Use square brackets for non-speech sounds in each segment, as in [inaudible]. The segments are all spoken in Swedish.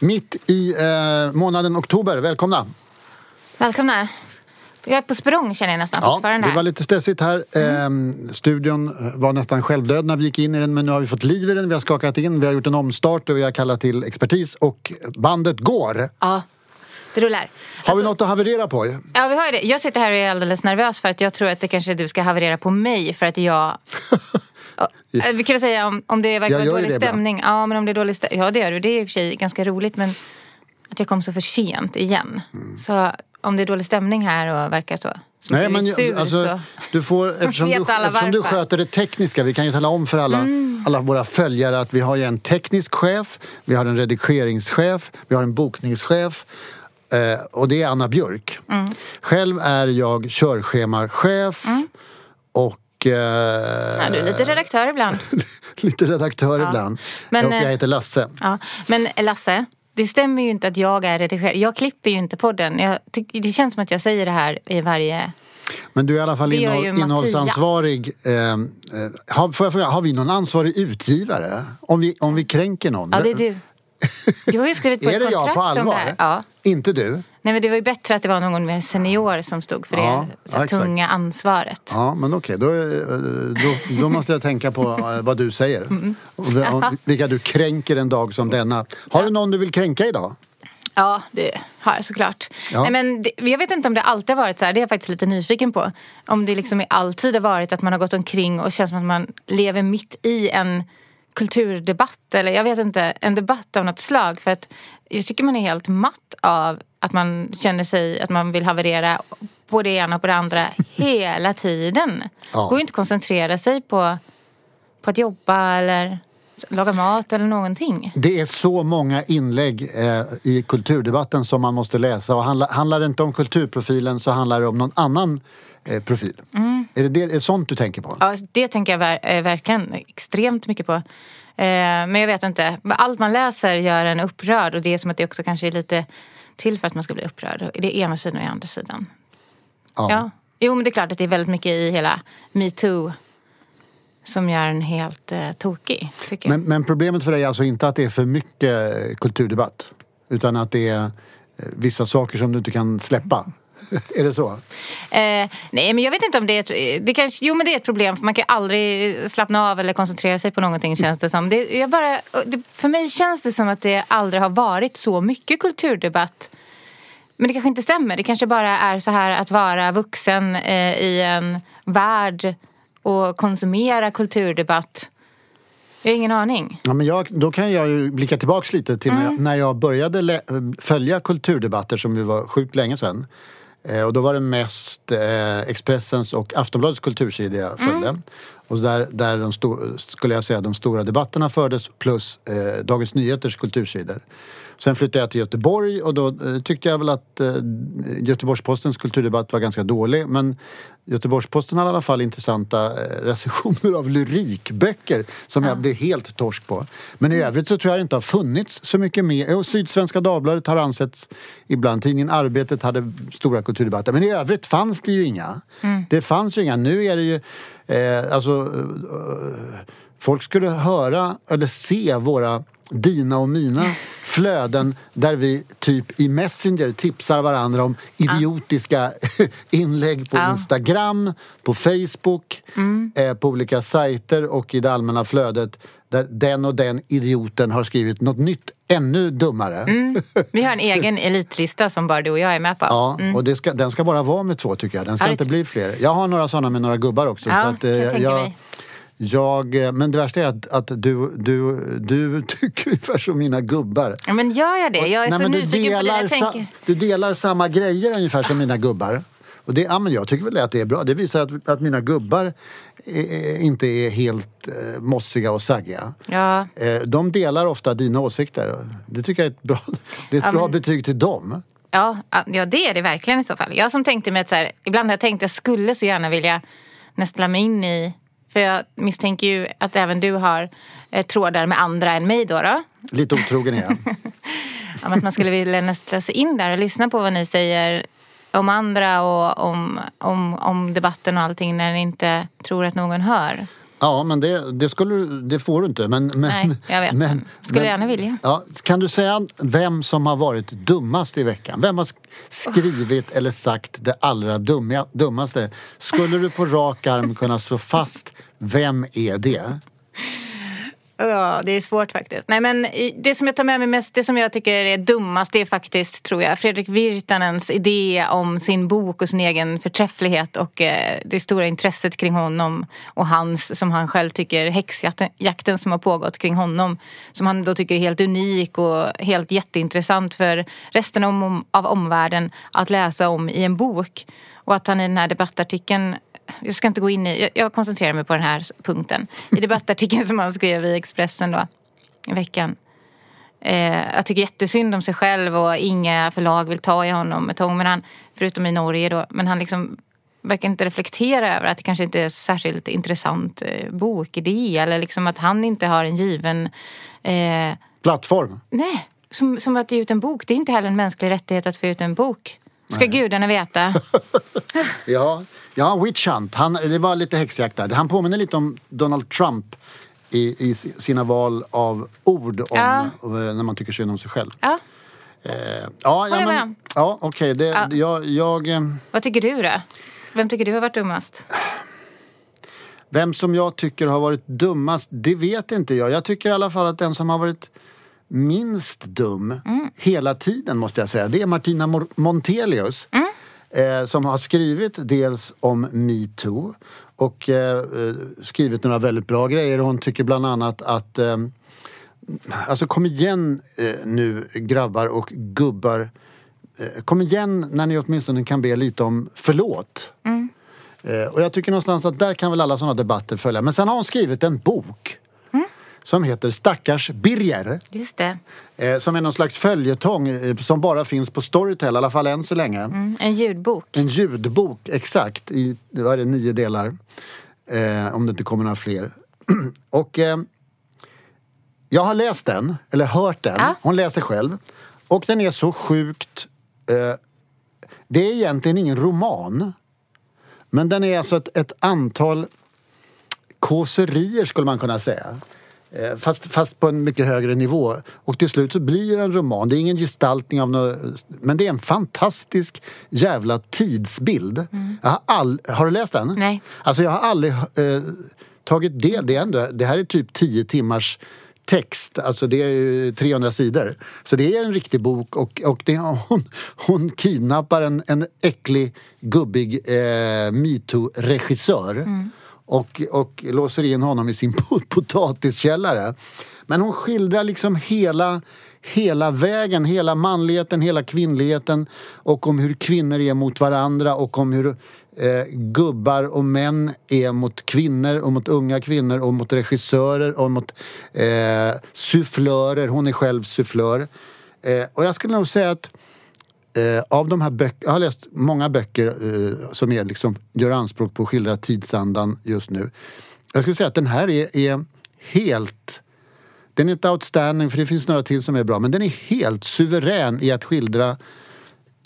Mitt i eh, månaden oktober. Välkomna. Välkomna. Jag är på språng känner jag nästan Ja, fortfarande. det var lite stressigt här. Ehm, studion var nästan självdöd när vi gick in i den men nu har vi fått liv i den. Vi har skakat in, vi har gjort en omstart och vi har kallat till expertis och bandet går. Ja, det rullar. Har vi Alltså, något att haverera på? Ja, vi har det. Jag sitter här och är alldeles nervös för att jag tror att det kanske du ska haverera på mig för att jag... [laughs] Ja, eh, Vi kan väl säga om, om det verkar vara dålig det ibland. stämning. Ja, men om det är dålig stämning. Ja, det gör du. Det är i och för sig ganska roligt men att jag kom så för sent igen. Mm. Så om det är dålig stämning här och verkar så. Som Nej, men sur alltså, så. du får, [laughs] eftersom, du, eftersom du sköter det tekniska, vi kan ju tala om för alla, alla våra följare att vi har ju en teknisk chef, vi har en redigeringschef, vi har en bokningschef eh, och det är Anna Björk. Själv är jag körschemachef och eh, Ja, du är lite redaktör ibland. [laughs] lite redaktör ibland. Men, och jag eh, heter Lasse. Ja, men Lasse, det stämmer ju inte att jag är redigerare. Jag klipper ju inte podden. Jag det känns som att jag säger det här i varje... Men du är i alla fall innehåll, innehållsansvarig. Eh, eh, har, får jag fråga, har vi någon ansvarig utgivare? Om vi, om vi kränker någon? Ja, det är du. Du har ju skrivit på Är ett det jag kontrakt på om det allvar? här. Ja. Inte du? Nej, men det var ju bättre att det var någon mer senior som stod för Ja, det ja, tunga ansvaret. Ja, men okej. Då, eh, då, då måste jag tänka på eh, vad du säger. Mm. Och vilka du kränker en dag som denna. Har du någon du vill kränka idag? Ja, det har jag såklart. Ja. Nej, men det, jag vet inte om det alltid har varit så här. Det är jag faktiskt lite nyfiken på. Om det liksom alltid har varit att man har gått omkring och känns som att man lever mitt i en kulturdebatt. Eller jag vet inte, en debatt av något slag. För att jag tycker man är helt matt av att man känner sig, att man vill haverera på det ena och på det andra [laughs] hela tiden. Ja. går ju inte att koncentrera sig på, på att jobba eller laga mat eller någonting. Det är så många inlägg eh, i kulturdebatten som man måste läsa. Och handla, handlar det inte om kulturprofilen så handlar det om någon annan eh, profil. Är, det det, är det sånt du tänker på? Ja, det tänker jag ver- eh, verkligen extremt mycket på. Eh, men jag vet inte. Allt man läser gör en upprörd och det är som att det också kanske är lite till för att man ska bli upprörd. Det är ena sidan och andra sidan. Ja. Jo, men det är klart att det är väldigt mycket i hela metoo som gör en helt eh, tokig. Men, men problemet för dig är alltså inte att det är för mycket kulturdebatt? Utan att det är eh, vissa saker som du inte kan släppa? [laughs] är det så? Eh, nej, men jag vet inte om det är ett, det kanske, Jo, men det är ett problem för man kan ju aldrig slappna av eller koncentrera sig på någonting känns det som. Det, jag bara, det, för mig känns det som att det aldrig har varit så mycket kulturdebatt. Men det kanske inte stämmer. Det kanske bara är så här att vara vuxen eh, i en värld och konsumera kulturdebatt. Jag har ingen aning. Ja, men jag, då kan jag ju blicka tillbaks lite till när, jag, när jag började följa kulturdebatter som ju var sjukt länge sedan. Eh, och då var det mest eh, Expressens och Aftonbladets kultursidor jag följde. Och där, där de skulle jag säga de stora debatterna fördes plus eh, Dagens Nyheters kultursidor. Sen flyttade jag till Göteborg och då eh, tyckte jag väl att eh, Göteborgs-Postens kulturdebatt var ganska dålig. Men Göteborgs-Posten hade i alla fall intressanta eh, recensioner av lyrikböcker som jag blev helt torsk på. Men i övrigt så tror jag inte har funnits så mycket mer. Jo, Sydsvenska Dagbladet har ansetts ibland. Tidningen Arbetet hade stora kulturdebatter. Men i övrigt fanns det ju inga. Det fanns ju inga. Nu är det ju... Eh, alltså, eh, folk skulle höra eller se våra dina och mina flöden där vi typ i Messenger tipsar varandra om idiotiska [laughs] inlägg på Ja. Instagram, på Facebook, eh, på olika sajter och i det allmänna flödet där den och den idioten har skrivit något nytt ännu dummare. Vi har en [laughs] egen elitlista som bara du och jag är med på. Ja, och det ska, den ska bara vara med två tycker jag. Den ska Ja, inte bli fler. Jag har några sådana med några gubbar också. Ja, så att, jag eh, mig. Jag, eh, men det värsta är att, att du, du, du [laughs] tycker ungefär som mina gubbar. Ja, men gör jag det? Jag är Nej, så du, nyfiken på det. Jag tänker... du delar samma grejer ungefär som mina gubbar. Och det, ja, men jag tycker väl att det är bra. Det visar att, att mina gubbar eh, inte är helt eh, mossiga och saggiga. Ja. Eh, de delar ofta dina åsikter. Det tycker jag är ett bra, det är ett Ja, bra men- betyg till dem. Ja, ja, det är det verkligen i så fall. Jag som tänkte mig att så här, ibland har jag tänkt att jag skulle så gärna vilja nästla mig in i, för jag misstänker ju att även du har eh, trådar med andra än mig då. då. Lite otrogen är jag. [laughs] Om att man skulle vilja nästla sig in där och lyssna på vad ni säger om andra och om, om, om debatten och allting när ni inte tror att någon hör. Ja, men det, det, skulle, det får du inte. Men, men, Nej, jag vet. Men, Skulle gärna vilja. Ja, kan du säga vem som har varit dummast i veckan? Vem har sk- skrivit eller sagt det allra dumma, dummaste? Skulle du på rak arm kunna slå fast vem är det? Ja, det är svårt faktiskt. Nej, men det som jag tar med mig mest, det som jag tycker är dummast, det är faktiskt, tror jag, Fredrik Virtanens idé om sin bok och sin egen förträfflighet och eh, det stora intresset kring honom och hans, som han själv tycker, häxjakten som har pågått kring honom. Som han då tycker är helt unik och helt jätteintressant för resten av omvärlden att läsa om i en bok. Och att han i den här debattartikeln jag ska inte gå in i, jag, jag koncentrerar mig på den här punkten. I debattartikeln som han skrev i Expressen då, i veckan. Eh, jag tycker jättesynd om sig själv och inga förlag vill ta i honom ett tag. Men han, förutom i Norge då, men han liksom verkar inte reflektera över att det kanske inte är särskilt intressant eh, bokidé. Eller liksom att han inte har en given... Eh, Plattform? nej, som, som att ge ut en bok. Det är inte heller en mänsklig rättighet att få ut en bok. Ska gudarna veta. [laughs] Ja, ja Witch Hunt. Han, det var lite häxjakt där. Han påminner lite om Donald Trump i, i sina val av ord om, Ja. eh, när man tycker synd om sig själv. Ja, Eh, ja, ja, men, ja okej. det Ja. Jag, jag, eh, vad tycker du då? Vem tycker du har varit dummast? vem som jag tycker har varit dummast, det vet inte jag. Jag tycker i alla fall att den som har varit minst dum hela tiden måste jag säga, det är Martina Mor- Montelius. Eh, som har skrivit dels om metoo och eh, eh, skrivit några väldigt bra grejer. Hon tycker bland annat att eh, Alltså kom igen eh, nu grabbar och gubbar. Eh, kom igen när ni åtminstone kan be lite om förlåt. Eh, och jag tycker någonstans att där kan väl alla sådana debatter följa. Men sen har hon skrivit en bok som heter Stackars Birger. Just det. Eh, som är någon slags följetong eh, som bara finns på Storytel, i alla fall än så länge. Mm, en ljudbok. En ljudbok, exakt, i det var det, nio delar. Eh, om det inte kommer några fler. [clears throat] och eh, jag har läst den, eller hört den. Ja. Hon läser själv. Och den är så sjukt... Det är egentligen ingen roman. Men den är alltså ett, ett antal kåserier skulle man kunna säga. Eh, Fast, fast på en mycket högre nivå. Och till slut så blir det en roman. Det är ingen gestaltning av något, Men det är en fantastisk jävla tidsbild. Jag har, all, har du läst den? Nej. Alltså jag har aldrig eh, tagit del. Det, ändå, det här är typ 10 timmars text, alltså det är ju 300 sidor. Så det är en riktig bok och, och det, [laughs] hon, hon kidnappar en, en äcklig, gubbig eh, metoo-regissör och, och låser in honom i sin [laughs] potatiskällare. Men hon skildrar liksom hela, hela vägen, hela manligheten, hela kvinnligheten och om hur kvinnor är mot varandra och om hur eh, gubbar och män är mot kvinnor och mot unga kvinnor och mot regissörer och mot eh, sufflörer. Hon är själv sufflör. Eh, och jag skulle nog säga att eh, av de här böckerna, jag har läst många böcker eh, som är liksom, gör anspråk på att skildra tidsandan just nu. Jag skulle säga att den här är, är helt den är inte outstanding, för det finns några till som är bra, men den är helt suverän i att skildra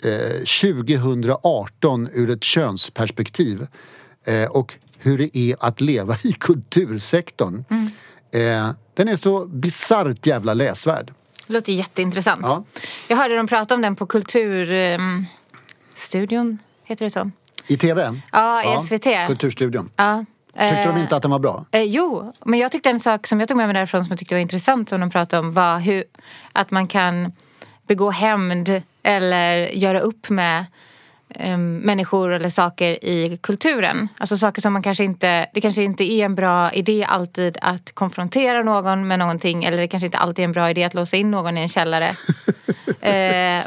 eh, 2018 ur ett könsperspektiv. Eh, och hur det är att leva i kultursektorn. Eh, den är så bisarrt jävla läsvärd. Det låter jätteintressant. Ja. Jag hörde dem prata om den på Kulturstudion, heter det så? I TV? Ja, i SVT. Kulturstudion. Ja. Tyckte de Eh, inte att den var bra? Eh, jo, men jag tyckte en sak som jag tog med mig därifrån som jag tyckte var intressant som de pratade om var hur, att man kan begå hämnd eller göra upp med eh, människor eller saker i kulturen. Alltså saker som man kanske inte, det kanske inte är en bra idé alltid att konfrontera någon med någonting eller det kanske inte alltid är en bra idé att låsa in någon i en källare. [laughs] eh,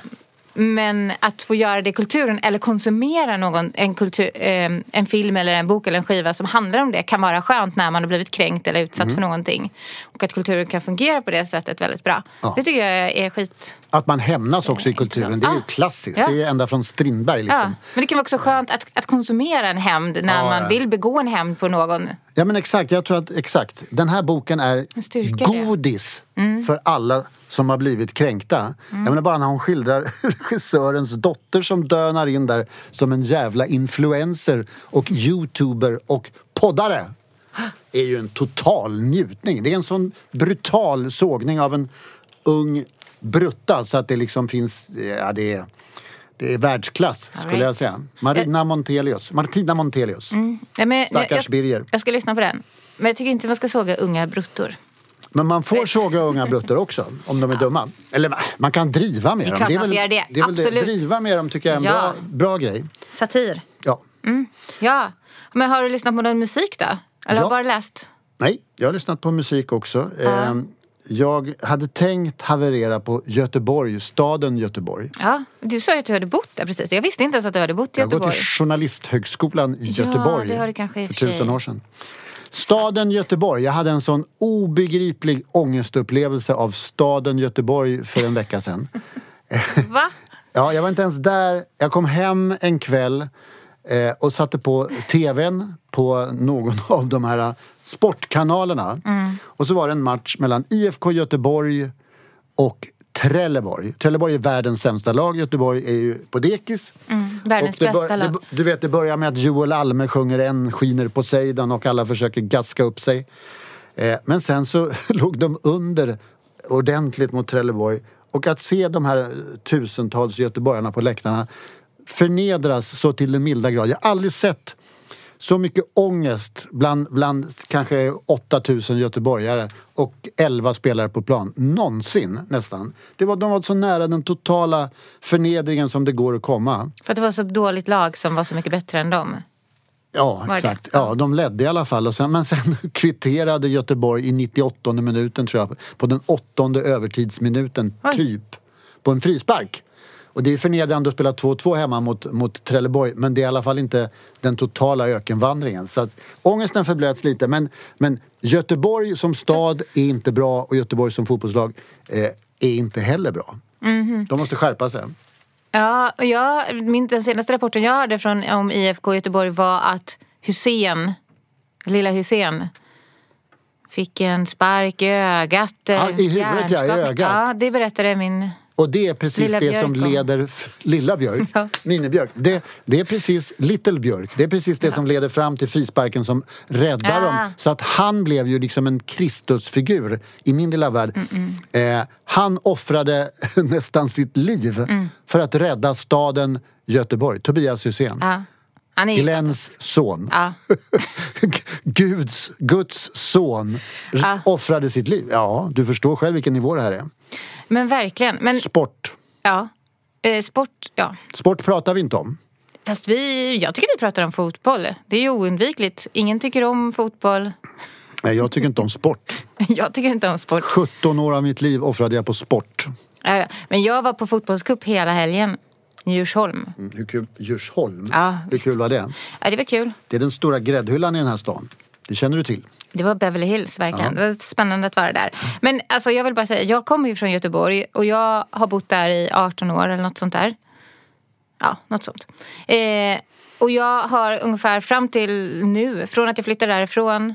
men att få göra det i kulturen eller konsumera någon, en, kultur, eh, en film eller en bok eller en skiva som handlar om det kan vara skönt när man har blivit kränkt eller utsatt Mm. för någonting. Och att kulturen kan fungera på det sättet väldigt bra. Ja. Det tycker jag är skit... Att man hämnas också i kulturen, det är ju Ah. klassiskt. Ja. Det är ända från Strindberg liksom. Ja. Men det kan vara också skönt att, att konsumera en hämnd när man vill begå en hämnd på någon. Ja men exakt, jag tror att exakt. Den här boken är godis för alla som har blivit kränkta. Jag menar bara när hon skildrar [laughs] regissörens dotter som dönar in där som en jävla influencer och youtuber och poddare. är ju en total njutning. Det är en sån brutal sågning av en ung brutta så att det liksom finns, ja det är, det är världsklass All skulle jag right. säga. Marina Montelius. Martina Montelius. Ja, men, Stackars jag, Birger. jag ska lyssna på den. Men jag tycker inte man ska såga unga bruttor. Men man får såga unga bruttor också, om de är dumma. Eller man kan driva med Det är dem. klart man väl, det. det är väl det. Absolut. Driva med dem tycker jag är en Ja. bra, bra grej. Satir. Ja. Ja. Men har du lyssnat på någon musik då? Eller Ja. har du bara läst? Nej, jag har lyssnat på musik också. Ehm, Jag hade tänkt haverera på Göteborg, staden Göteborg. Ja, du sa ju att du hade bott där precis. Jag visste inte ens att du hade bott i Jag har gått Göteborg. till Journalisthögskolan i Ja, Göteborg det har du kanske i för tusen år sedan. Staden Göteborg. Jag hade en sån obegriplig ångestupplevelse av staden Göteborg för en vecka sedan. [laughs] Va? Ja, jag var inte ens där. Jag kom hem en kväll eh, och satte på tvn på någon [laughs] av de här sportkanalerna. Och så var det en match mellan IFK Göteborg och Trelleborg. Trelleborg är världens sämsta lag. Göteborg är ju på dekis. Världens Och det bästa lag. det, Du vet, det börjar med att Joel Alme sjunger En skiner Poseidon och alla försöker gaska upp sig. Eh, men sen så [laughs] låg de under ordentligt mot Trelleborg. Och att se de här tusentals göteborgarna på läktarna förnedras så till den milda grad. Jag har aldrig sett så mycket ångest bland, bland kanske 8000 göteborgare och 11 spelare på plan. Någonsin nästan. Det var, de var så nära den totala förnedringen som det går att komma. För att det var så dåligt lag som var så mycket bättre än dem. Ja, exakt. Ja, de ledde i alla fall. Och sen, men sen [laughs] kvitterade Göteborg i 98 minuten tror jag. På den åttonde övertidsminuten, Oj. typ. På en frispark. Och det är förnedrande att spela 2-2 hemma mot, mot Trelleborg. Men det är i alla fall inte den totala ökenvandringen. Så att, ångesten förblöts lite. Men, men Göteborg som stad är inte bra och Göteborg som fotbollslag eh, är inte heller bra. Mhm. De måste skärpa sig. Ja, och jag, min, den senaste rapporten jag hörde från, om IFK Göteborg var att Hussein, lilla Hussein, fick en spark i ögat. Ja, i huvudet, ja, i ögat. Ja, det berättade min... Och det är precis Lilla det Björk som om- leder... Lilla Björk? Ja. Minibjörk. Det, det är precis Little Björk. Det är precis det som leder fram till frisparken som räddar Ah. dem. Så att han blev ju liksom en Kristusfigur i min lilla värld. Eh, han offrade [laughs] nästan sitt liv Mm. för att rädda staden Göteborg. Tobias Hysén. Ja, han är ju... Glens son. Ja. [laughs] Guds, Guds son Ja. offrade sitt liv. Ja, du förstår själv vilken nivå det här är. Men verkligen. Men Sport. ja, eh, sport, ja. Sport pratar vi inte om. Fast vi, jag tycker vi pratar om fotboll. Det är ju oundvikligt. Ingen tycker om fotboll. Nej, jag tycker inte om sport. [laughs] Jag tycker inte om sport. 17 år av mitt liv offrade jag på sport. Men jag var på fotbollscup hela helgen Djursholm. Mm, Hur kul? Djursholm? Ja, Hur kul var det? Ja, det var kul. Det är den stora gräddhyllan i den här stan. Det känner du till? Det var Beverly Hills verkligen. Det var spännande att vara där. Men alltså, jag vill bara säga, jag kommer ju från Göteborg och jag har bott där i 18 år eller något sånt där. Ja, något sånt. Eh, och jag har ungefär fram till nu, från att jag flyttade därifrån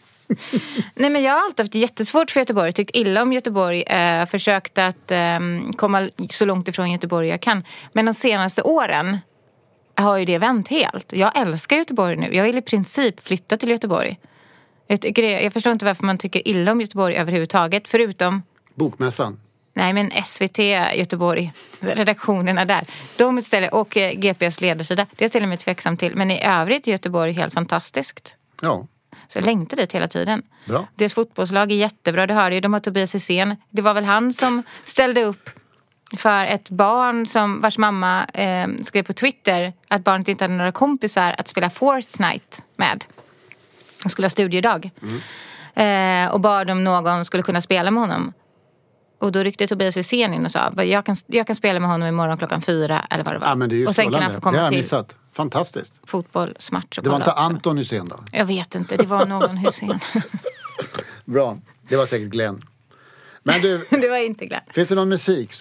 Nej men jag har alltid haft jättesvårt för Göteborg, tyckt illa om Göteborg, eh, försökt att eh, komma så långt ifrån Göteborg jag kan. Men de senaste åren har ju det vänt helt. Jag älskar Göteborg nu. Jag vill i princip flytta till Göteborg. Jag, det, jag förstår inte varför man tycker illa om Göteborg överhuvudtaget, förutom Bokmässan. Nej men SVT Göteborg, redaktionerna där. De ställer, och eh, GPS ledarsida, det ställer jag mig tveksam till. Men i övrigt är Göteborg helt fantastiskt. Ja, Så jag längtar dit hela tiden. Bra. Deras fotbollslag är jättebra, det hörde ju. De har Tobias Hysén. Det var väl han som ställde upp för ett barn som, vars mamma eh, skrev på Twitter att barnet inte hade några kompisar att spela Fortnite med. De skulle ha studiedag. Eh, och bad om någon skulle kunna spela med honom. Och då ryckte Tobias Hysén in och sa jag kan, jag kan spela med honom imorgon klockan fyra eller vad det var. ja det och sen kan han strålande. få komma till. Fantastiskt. fotbollsmatch och Det var kolla inte också. Anton Hysén då? Jag vet inte, det var någon Hysén. [laughs] Bra. Det var säkert Glenn. Men du, [laughs] det var inte glatt. finns det någon musik?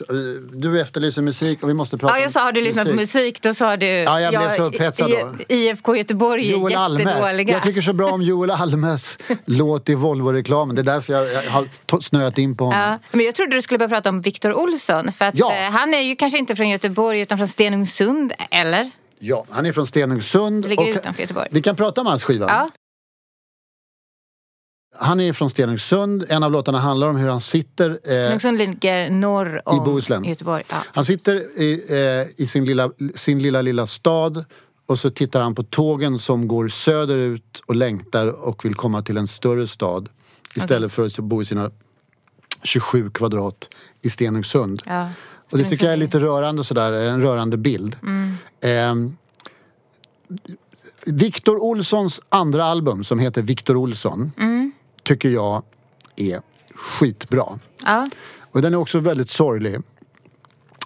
Du efterlyser musik och vi måste prata Ja, jag sa, har du om lyssnat på musik? Då sa du... Ja, jag blev så upphetsad då. I- IFK Göteborg är Joel Alme. jättedåliga. Jag tycker så bra om Joel Almes [laughs] låt i Volvo-reklamen. Det är därför jag, jag har to- snöat in på honom. Ja, men jag trodde du skulle börja prata om Viktor Olsson. För att Ja. eh, han är ju kanske inte från Göteborg utan från Stenungsund, eller? Ja, han är från Stenungsund. Det ligger utanför Göteborg. Vi kan prata om hans skiva. Ja. Han är från Stenungsund. En av låtarna handlar om hur han sitter. Eh, Stenungsund ligger norr om Bohuslän. Göteborg. Ja. han sitter i, eh, i sin, lilla, sin lilla, lilla stad och så tittar han på tågen som går söderut och längtar och vill komma till en större stad. Istället för att bo i sina 27 kvadrat i Stenungsund. Ja. Och det tycker jag är lite rörande sådär, en rörande bild. Ehm, Viktor Olssons andra album som heter Viktor Olsson tycker jag är skitbra. Ja. Och den är också väldigt sorglig.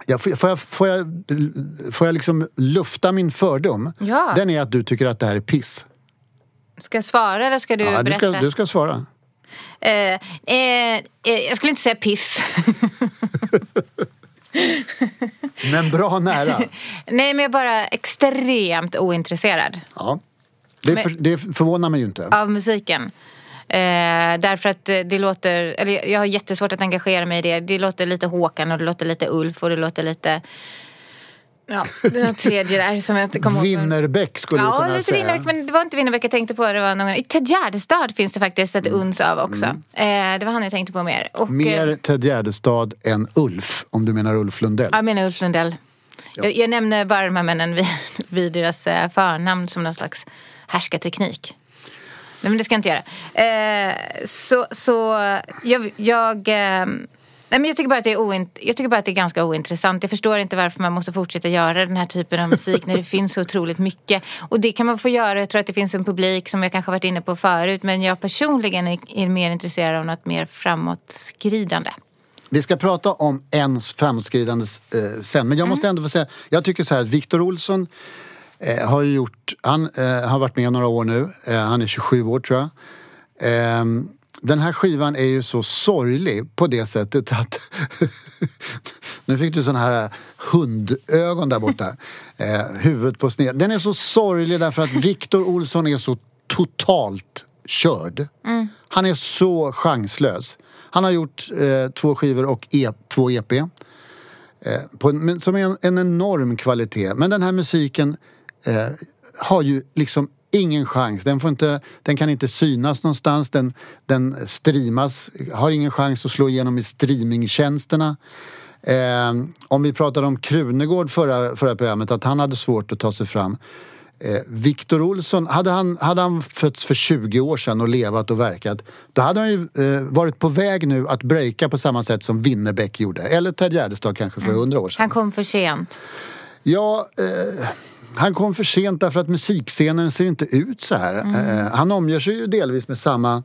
Ja, får, jag, får, jag, får, jag, får jag liksom lufta min fördom? Ja. Den är att du tycker att det här är piss. Ska jag svara eller ska du ja, du, berätta? ska, du ska svara. Eh, eh, eh, jag skulle inte säga piss. [laughs] [laughs] Men bra nära. Nej, men jag är bara extremt ointresserad Ja. Det, för, det förvånar mig ju inte. av musiken. Eh, därför att det låter, eller jag har jättesvårt att engagera mig i det. Det låter lite Håkan och det låter lite Ulf och det låter lite... Ja, den tredje där som jag inte kommer ihåg. Winnerbäck skulle du Ja, kunna lite säga. Winnerbäck, men det var inte Winnerbäck jag tänkte på. Det var någon, I Ted Gärdestad finns det faktiskt ett uns av också. Eh, det var han jag tänkte på mer. Och, Mm. Mer eh, Ted Gärdestad än Ulf, om du menar Ulf Lundell. Jag menar Ulf Lundell. Jag, jag nämner bara de här männen vid, [laughs] vid deras eh, förnamn som någon slags härskarteknik. Nej men det ska jag inte göra. Eh, så så jag... jag eh, Nej, men jag, tycker bara att det är oint- jag tycker bara att det är ganska ointressant. Jag förstår inte varför man måste fortsätta göra den här typen av musik när det finns så otroligt mycket. Och det kan man få göra. Jag tror att det finns en publik som jag kanske varit inne på förut. Men jag personligen är, är mer intresserad av något mer framåtskridande. Vi ska prata om ens framåtskridande eh, sen. Men jag måste ändå få säga, jag tycker så här att Viktor Olsson eh, har gjort, han eh, har varit med några år nu. Eh, han är 27 år tror jag. Den här skivan är ju så sorglig på det sättet att... [laughs] nu fick du sån här hundögon där borta. [laughs] Eh, huvudet på sned. Den är så sorglig därför att Victor Olsson är så totalt körd. Han är så chanslös. Han har gjort eh, två skivor och e två EP. Eh, en- men, som är en, en enorm kvalitet. Men den här musiken eh, har ju liksom ingen chans. Den, får inte, den kan inte synas någonstans. Den, den streamas, har ingen chans att slå igenom i streamingtjänsterna. Eh, om vi pratade om Krunegård förra, förra programmet, att han hade svårt att ta sig fram. Eh, Victor Olsson, hade han, hade han fötts för 20 år sedan och levat och verkat då hade han ju eh, varit på väg nu att breaka på samma sätt som Winnerbäck gjorde. Eller Ted Gärdestad kanske för 100 år sedan. Han kom för sent. Ja, eh, han kom för sent därför att musikscenen ser inte ut så här. Eh, han omger sig ju delvis med samma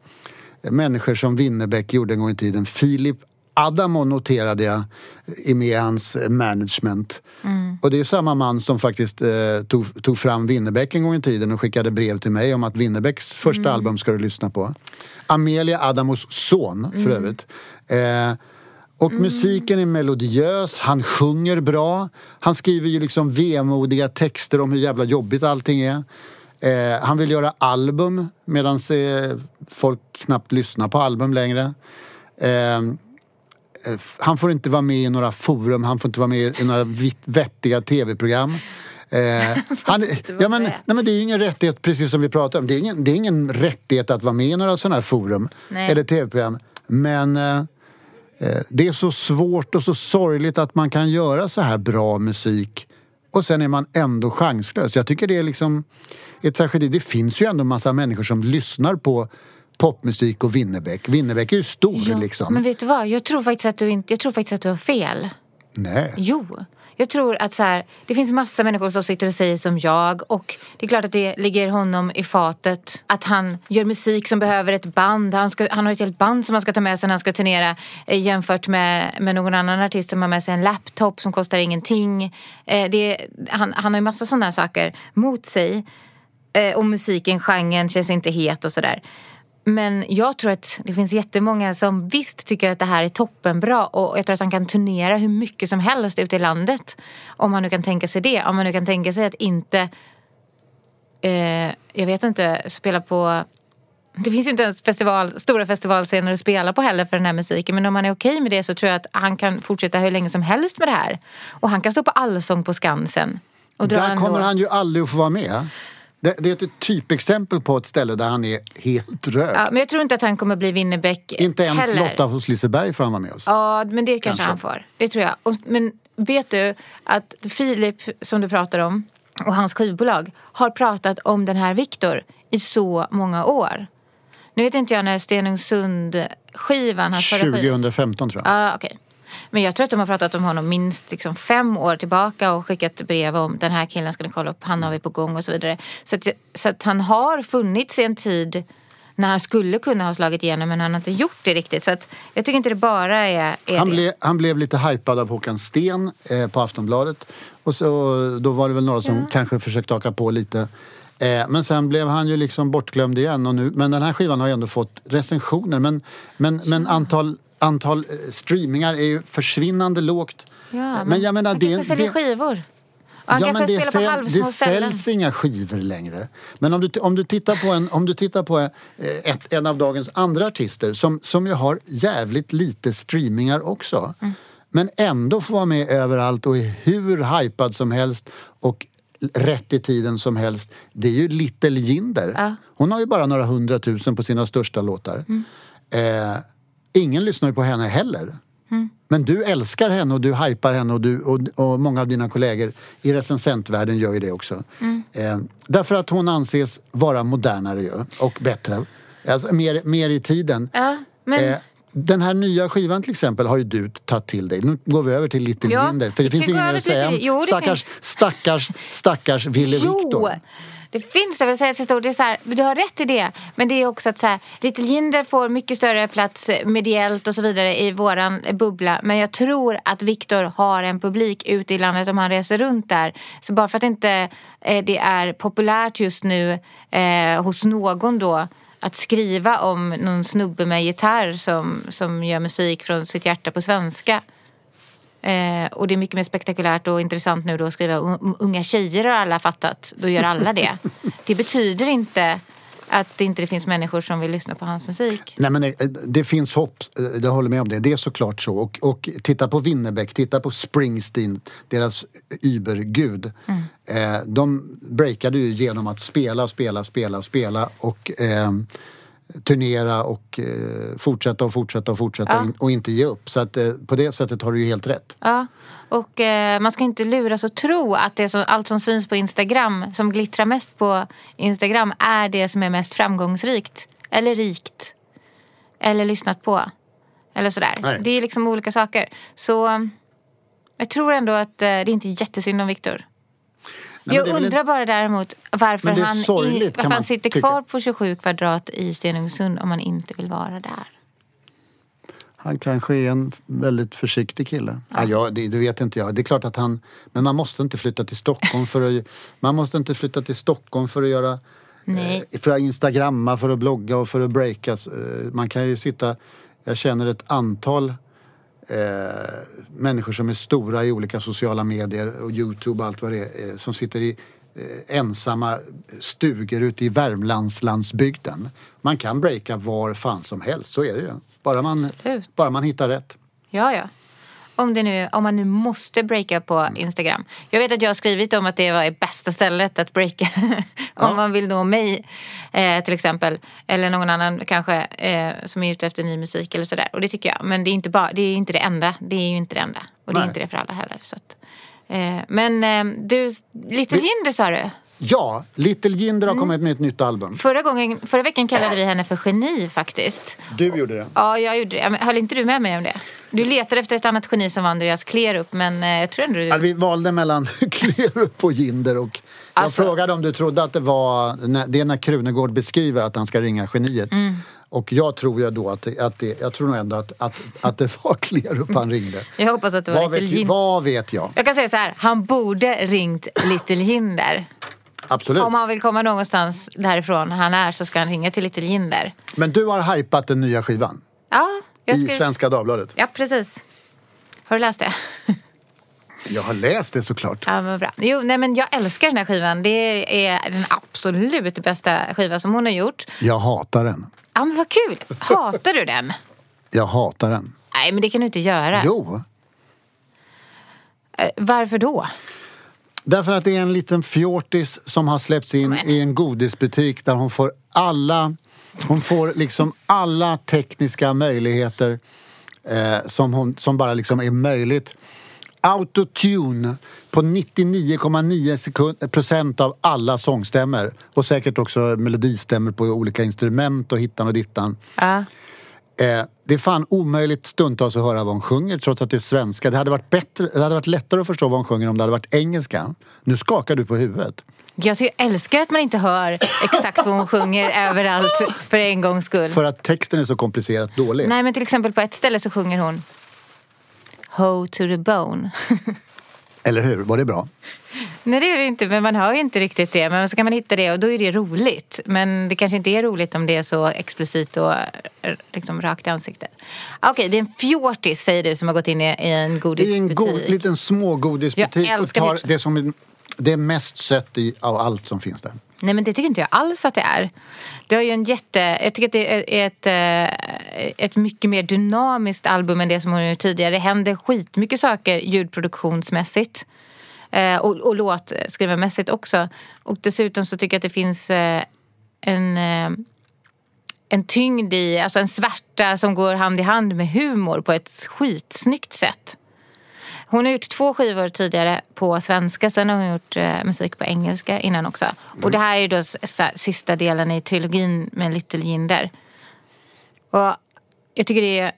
människor som Winnerbäck gjorde en gång i tiden. Filip Adamo noterade jag är med hans management. Och det är samma man som faktiskt eh, tog, tog fram Winnerbäck en gång i tiden och skickade brev till mig om att Winnerbäcks första album ska du lyssna på. Amelia Adamos son för övrigt. Eh, och musiken är melodiös, han sjunger bra. Han skriver ju liksom vemodiga texter om hur jävla jobbigt allting är. Eh, han vill göra album medan eh, folk knappt lyssnar på album längre. Eh, eh, han får inte vara med i några forum, han får inte vara med i några vitt- vettiga tv-program. Eh, [laughs] han, ja, men, nej, men det är ju ingen rättighet, precis som vi pratade om. Det är ingen, det är ingen rättighet att vara med i några sådana här forum Nej. eller tv-program. Men Eh, Det är så svårt och så sorgligt att man kan göra så här bra musik och sen är man ändå chanslös. Jag tycker det är liksom en tragedi. Det finns ju ändå en massa människor som lyssnar på popmusik och Winnerbäck. Winnerbäck är ju stor liksom. Men vet du vad? Jag tror faktiskt att du, inte, jag tror faktiskt att du har fel. Nej. Jo. Jag tror att så här, det finns massa människor som sitter och säger som jag och det är klart att det ligger honom i fatet att han gör musik som behöver ett band. Han, ska, han har ett helt band som han ska ta med sig när han ska turnera eh, jämfört med, med någon annan artist som har med sig en laptop som kostar ingenting. Eh, det, han, han har ju massa sådana saker mot sig. Eh, och musiken, genren känns inte het och sådär. Men jag tror att det finns jättemånga som visst tycker att det här är toppenbra och jag tror att han kan turnera hur mycket som helst ute i landet. Om han nu kan tänka sig det. Om han nu kan tänka sig att inte, eh, jag vet inte, spela på det finns ju inte ens festival, stora festivalscener att spela på heller för den här musiken. Men om han är okej med det så tror jag att han kan fortsätta hur länge som helst med det här. Och han kan stå på Allsång på Skansen. Och dra Där kommer låt. han ju aldrig att få vara med. Det, det är ett typexempel på ett ställe där han är helt röd. Ja, men jag tror inte att han kommer bli Winnerbäck Inte ens heller. Lotta hos Liseberg får han vara med oss. Ja, men det kanske, Kanske. han får. Det tror jag. Och, men vet du att Filip, som du pratar om, och hans skivbolag har pratat om den här Viktor i så många år. Nu vet inte jag när Stenungsund-skivan, hans förra skiva... 2015 tror jag. Ja, okej. Men jag tror att de har pratat om honom minst liksom fem år tillbaka och skickat brev om den här killen ska ni kolla upp, han har vi på gång och så vidare. Så att, så att han har funnits i en tid när han skulle kunna ha slagit igenom men han har inte gjort det riktigt. Så att jag tycker inte det bara är, är Han, ble, han blev lite hypad av Håkan Sten eh, på Aftonbladet. Och så, då var det väl några som kanske försökte haka på lite. Eh, men sen blev han ju liksom bortglömd igen. Och nu, men den här skivan har ju ändå fått recensioner. Men, men, men antal, antal eh, streamingar är ju försvinnande lågt. Ja, men jag menar, han det, kanske säljer skivor. Han ja, men det, säl- det säljs inga skivor längre. Men om du, om du tittar på, en, om du tittar på eh, ett, en av dagens andra artister som, som ju har jävligt lite streamingar också. Mm. Men ändå får vara med överallt och är hur hypad som helst och rätt i tiden som helst. Det är ju Little Jinder. Ja. Hon har ju bara några hundratusen på sina största låtar. Mm. Eh, ingen lyssnar ju på henne heller. Men du älskar henne och du hypar henne och, du, och, och många av dina kollegor i recensentvärlden gör ju det också. Eh, därför att hon anses vara modernare ju, och bättre. Alltså, mer, mer i tiden. Ja, men... Eh, den här nya skivan till exempel har ju du tagit till dig. Nu går vi över till Little Ja, Jinder. För det finns inget att säga om jo, det stackars, finns. stackars, stackars Ville Jo! Viktor. Det finns det, vill säga. Det är så här, du har rätt i det. Men det är också att så här, Little Jinder får mycket större plats eh, mediellt och så vidare i våran eh, bubbla. Men jag tror att Viktor har en publik ute i landet om han reser runt där. Så bara för att inte eh, det är populärt just nu eh, hos någon då att skriva om någon snubbe med gitarr som, som gör musik från sitt hjärta på svenska. Eh, och det är mycket mer spektakulärt och intressant nu då att skriva "Un- unga tjejer har alla fattat. Då gör alla det. [laughs] det betyder inte att det inte finns människor som vill lyssna på hans musik. Nej, men det, det finns hopp, eh, jag håller med om det. Det är såklart så. Och, och titta på Winnerbäck, titta på Springsteen, deras übergud. Eh, de breakade ju genom att spela, spela, spela, spela och eh, turnera och eh, fortsätta och fortsätta och fortsätta och, in, och inte ge upp. Så att, eh, på det sättet har du ju helt rätt. Ja, och eh, man ska inte luras att tro att det som, allt som syns på Instagram, som glittrar mest på Instagram, är det som är mest framgångsrikt. Eller rikt. Eller lyssnat på. Eller sådär. Nej. Det är liksom olika saker. Så eh, jag tror ändå att eh, det är inte är jättesynd om Viktor. Men Jag undrar bara däremot varför han, sorgligt, i, varför man han sitter tycka. kvar på 27 kvadrat i Stenungsund om han inte vill vara där. Han kanske är en väldigt försiktig kille. Ja. Ja, det, det vet inte jag. Det är klart att han... Men man måste inte flytta till Stockholm för att... [laughs] Man måste inte flytta till Stockholm för att göra... Nej. eh, För att instagramma, för att blogga och för att breaka. Eh, Man kan ju sitta... Jag känner ett antal eh, människor som är stora i olika sociala medier och Youtube och allt vad det är. eh, Som sitter i eh, ensamma stugor ute i Värmlandslandsbygden. Man kan breaka var fan som helst, så är det ju. Bara man, Absolut. bara man hittar rätt. Ja, ja. Om, det nu, om man nu måste breaka på Instagram. Jag vet att jag har skrivit om att det var det bästa stället att breaka. [laughs] om man vill nå mig eh, till exempel. Eller någon annan kanske eh, som är ute efter ny musik eller sådär. Och det tycker jag. Men det är inte, bara, det är inte det enda. Det är ju inte det enda. Och det är Nej. inte det för alla heller. Så att, eh, men eh, du, Little Jinder sa du. Ja, Little Jinder Mm. har kommit med ett nytt album. Förra, gången, förra veckan kallade vi henne för geni faktiskt. Du gjorde det. Ja, jag gjorde det. Men Höll inte du med mig om det? Du letade efter ett annat geni som var Andreas Klerup, men eh, jag tror ändå du... Ja, vi valde mellan [laughs] Klerup och Jinder och jag Alltså- frågade om du trodde att det var, det är när Krunegård beskriver att han ska ringa geniet. Mm. Och jag tror ju då att, det, att det, jag tror nog ändå att, att, att det var [laughs] Klerup han ringde. Jag hoppas att det var Vad Little vet, Jinder. vad vet jag? Jag kan säga så här, han borde ringt Little Jinder. Absolut. Om han vill komma någonstans därifrån han är så ska han ringa till Little Jinder. Men du har hypat den nya skivan Ja, jag i skrev... Svenska Dagbladet. Ja, precis. Har du läst det? [laughs] Jag har läst det såklart. Ja, men bra. Jo, nej, men jag älskar den här skivan. Det är den absolut bästa skiva som hon har gjort. Jag hatar den. Ja, men vad kul! Hatar du den? [laughs] Jag hatar den. Nej, men det kan du inte göra. Jo. Eh, Varför då? Därför att det är en liten fjortis som har släppts in Men. i en godisbutik där hon får alla hon får liksom alla tekniska möjligheter eh, som, hon, som bara liksom är möjligt. Autotune på 99,9 sekund- procent av alla sångstämmer och säkert också melodistämmer på olika instrument och hittan och dittan. Ja. Eh, det är fan omöjligt stundtals att höra vad hon sjunger trots att det är svenska. Det hade, varit bättre, det hade varit lättare att förstå vad hon sjunger om det hade varit engelska. Nu skakar du på huvudet. Jag tycker, jag älskar att man inte hör exakt vad hon sjunger [laughs] överallt för en gångs skull. För att texten är så komplicerat dålig. Nej, men till exempel på ett ställe så sjunger hon Ho to the bone. [laughs] Eller hur? Var det bra? Nej, det är det inte, men man hör ju inte riktigt det. Men så kan man hitta det och då är det roligt. Men det kanske inte är roligt om det är så explicit och eh, liksom rakt i ansiktet. Okej, det är en fjortis säger du som har gått in i, en I en godisbutik. god, liten smågodisbutik Jag och älskar tar det. som är, det mest sött i av allt som finns där. Nej men det tycker inte jag alls att det är. Det har ju en jätte, jag tycker att det är ett, eh, ett mycket mer dynamiskt album än det som hon gjort tidigare. Det händer skitmycket saker ljudproduktionsmässigt. Eh, och, och låtskrivarmässigt också. Och dessutom så tycker jag att det finns eh, en, en tyngd i, alltså en svärta som går hand i hand med humor på ett skitsnyggt sätt. Hon har gjort två skivor tidigare på svenska. Sen har hon gjort eh, musik på engelska innan också. Och det här är ju då här, sista delen i trilogin med Little Jinder. Och jag tycker det är...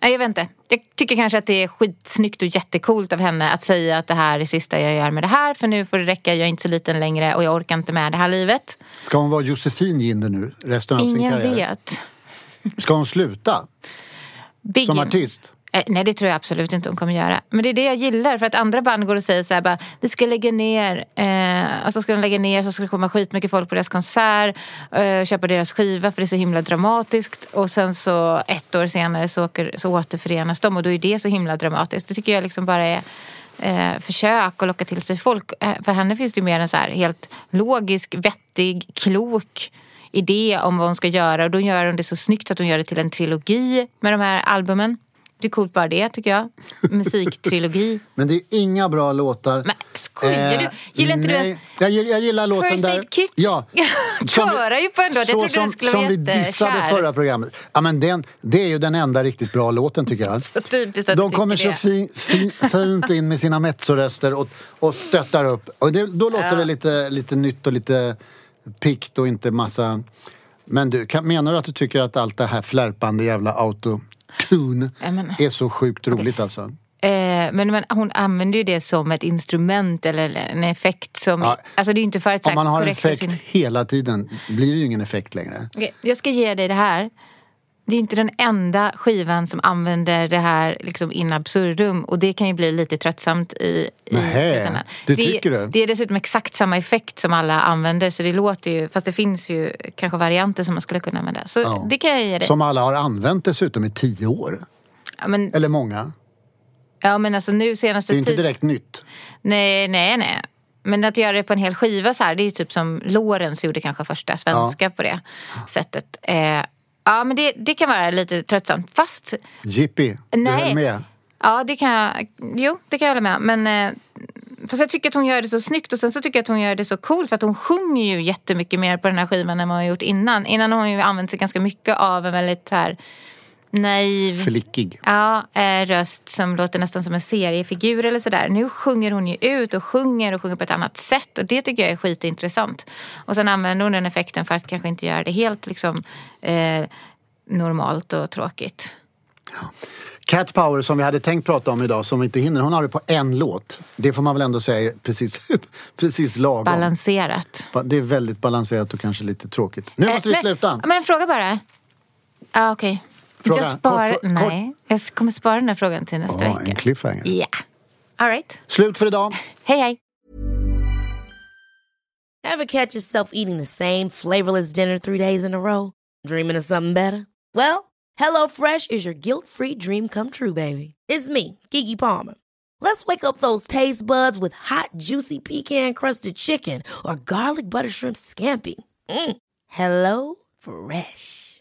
Nej, jag vet inte. Jag tycker kanske att det är skitsnyggt och jättekult av henne att säga att det här är sista jag gör med det här. För nu får det räcka, jag är inte så liten längre och jag orkar inte med det här livet. Ska hon vara Josefin Ginder nu resten av sin Ingen karriär? vet. Ska hon sluta Biggie. som artist? Eh, nej, det tror jag absolut inte hon kommer göra. Men det är det jag gillar. För att andra band går och säger så här bara, vi ska lägga ner. Eh, och så ska de lägga ner så ska det komma skitmycket folk på deras konsert. Eh, köpa deras skiva för det är så himla dramatiskt. Och sen så ett år senare så, åker, så återförenas de och då är det så himla dramatiskt. Det tycker jag liksom bara är eh, försök att locka till sig folk. Eh, för henne finns det ju mer en så här helt logisk, vettig, klok idé om vad hon ska göra. Och då gör hon det så snyggt att hon gör det till en trilogi med de här albumen. Det är coolt bara det tycker jag. Musiktrilogi. [laughs] Men det är inga bra låtar. Men skojar Eh, du? Gillar inte du nej, ens jag, jag gillar låten First där. Aid Kit? Ja. [laughs] Körar ju på ändå. Jag så trodde som, den skulle som vara vi dissade förra programmet. Ja, men den, det är ju den enda riktigt bra låten tycker jag. [laughs] Så typiskt att De du kommer så fin, fin, fint in med sina mezzoröster och, och stöttar upp. Och det, då låter Ja. det lite, lite nytt och lite pikt och inte massa... Men du, kan, menar du att du tycker att allt det här flärpande jävla Ja, men- är så sjukt roligt alltså? Eh, men, men hon använder ju det som ett instrument eller en effekt som... Ja. Alltså det är inte för att Om man har korrekta effekt sin- hela tiden blir det ju ingen effekt längre. Okej, Jag ska ge dig det här. Det är inte den enda skivan som använder det här liksom in absurdum och det kan ju bli lite tröttsamt i, i Nähä, slutändan. det tycker du? Det är dessutom exakt samma effekt som alla använder så det låter ju, fast det finns ju kanske varianter som man skulle kunna använda. Så Ja. det kan jag ge dig. Som alla har använt dessutom i tio år. Ja, men, Eller många. ja men alltså nu Det senaste är ju inte direkt nytt. Nej, nej, nej. Men att göra det på en hel skiva så här, det är ju typ som Lorentz gjorde kanske första svenska på det sättet. Eh, ja, men det, det kan vara lite tröttsamt. Fast, Jippi, du Nej. höll med. ja det kan jag, jo det kan jag hålla med Men eh, fast jag tycker att hon gör det så snyggt och sen så tycker jag att hon gör det så coolt för att hon sjunger ju jättemycket mer på den här skivan än vad hon har gjort innan. Innan har hon ju använt sig ganska mycket av en väldigt här naiv Flickig. Ja, eh, röst som låter nästan som en seriefigur eller sådär. Nu sjunger hon ju ut och sjunger och sjunger på ett annat sätt och det tycker jag är skitintressant. Och sen använder hon den effekten för att kanske inte göra det helt liksom eh, normalt och tråkigt. Cat Power som vi hade tänkt prata om idag som vi inte hinner, hon har det på en låt. Det får man väl ändå säga är precis, [laughs] precis lagom. Balanserat. det är väldigt balanserat och kanske lite tråkigt. Nu måste vi Eh, sluta. Men, men en fråga bara. Ja, okej. Fråga. Jag sparar, Kort, kort. nej, jag kommer spara den här frågan till nästa en vecka. cliffhanger. Ja. All right. Slut för idag. Hej, hej. Ever catch yourself eating the same flavorless dinner three days in a row? Dreaming of something better? Well, HelloFresh is your guilt-free dream come true, baby. It's me, Kiki Palmer. Let's wake up those taste buds with hot, juicy pecan-crusted chicken or garlic butter shrimp scampi. Mm. Hello Fresh.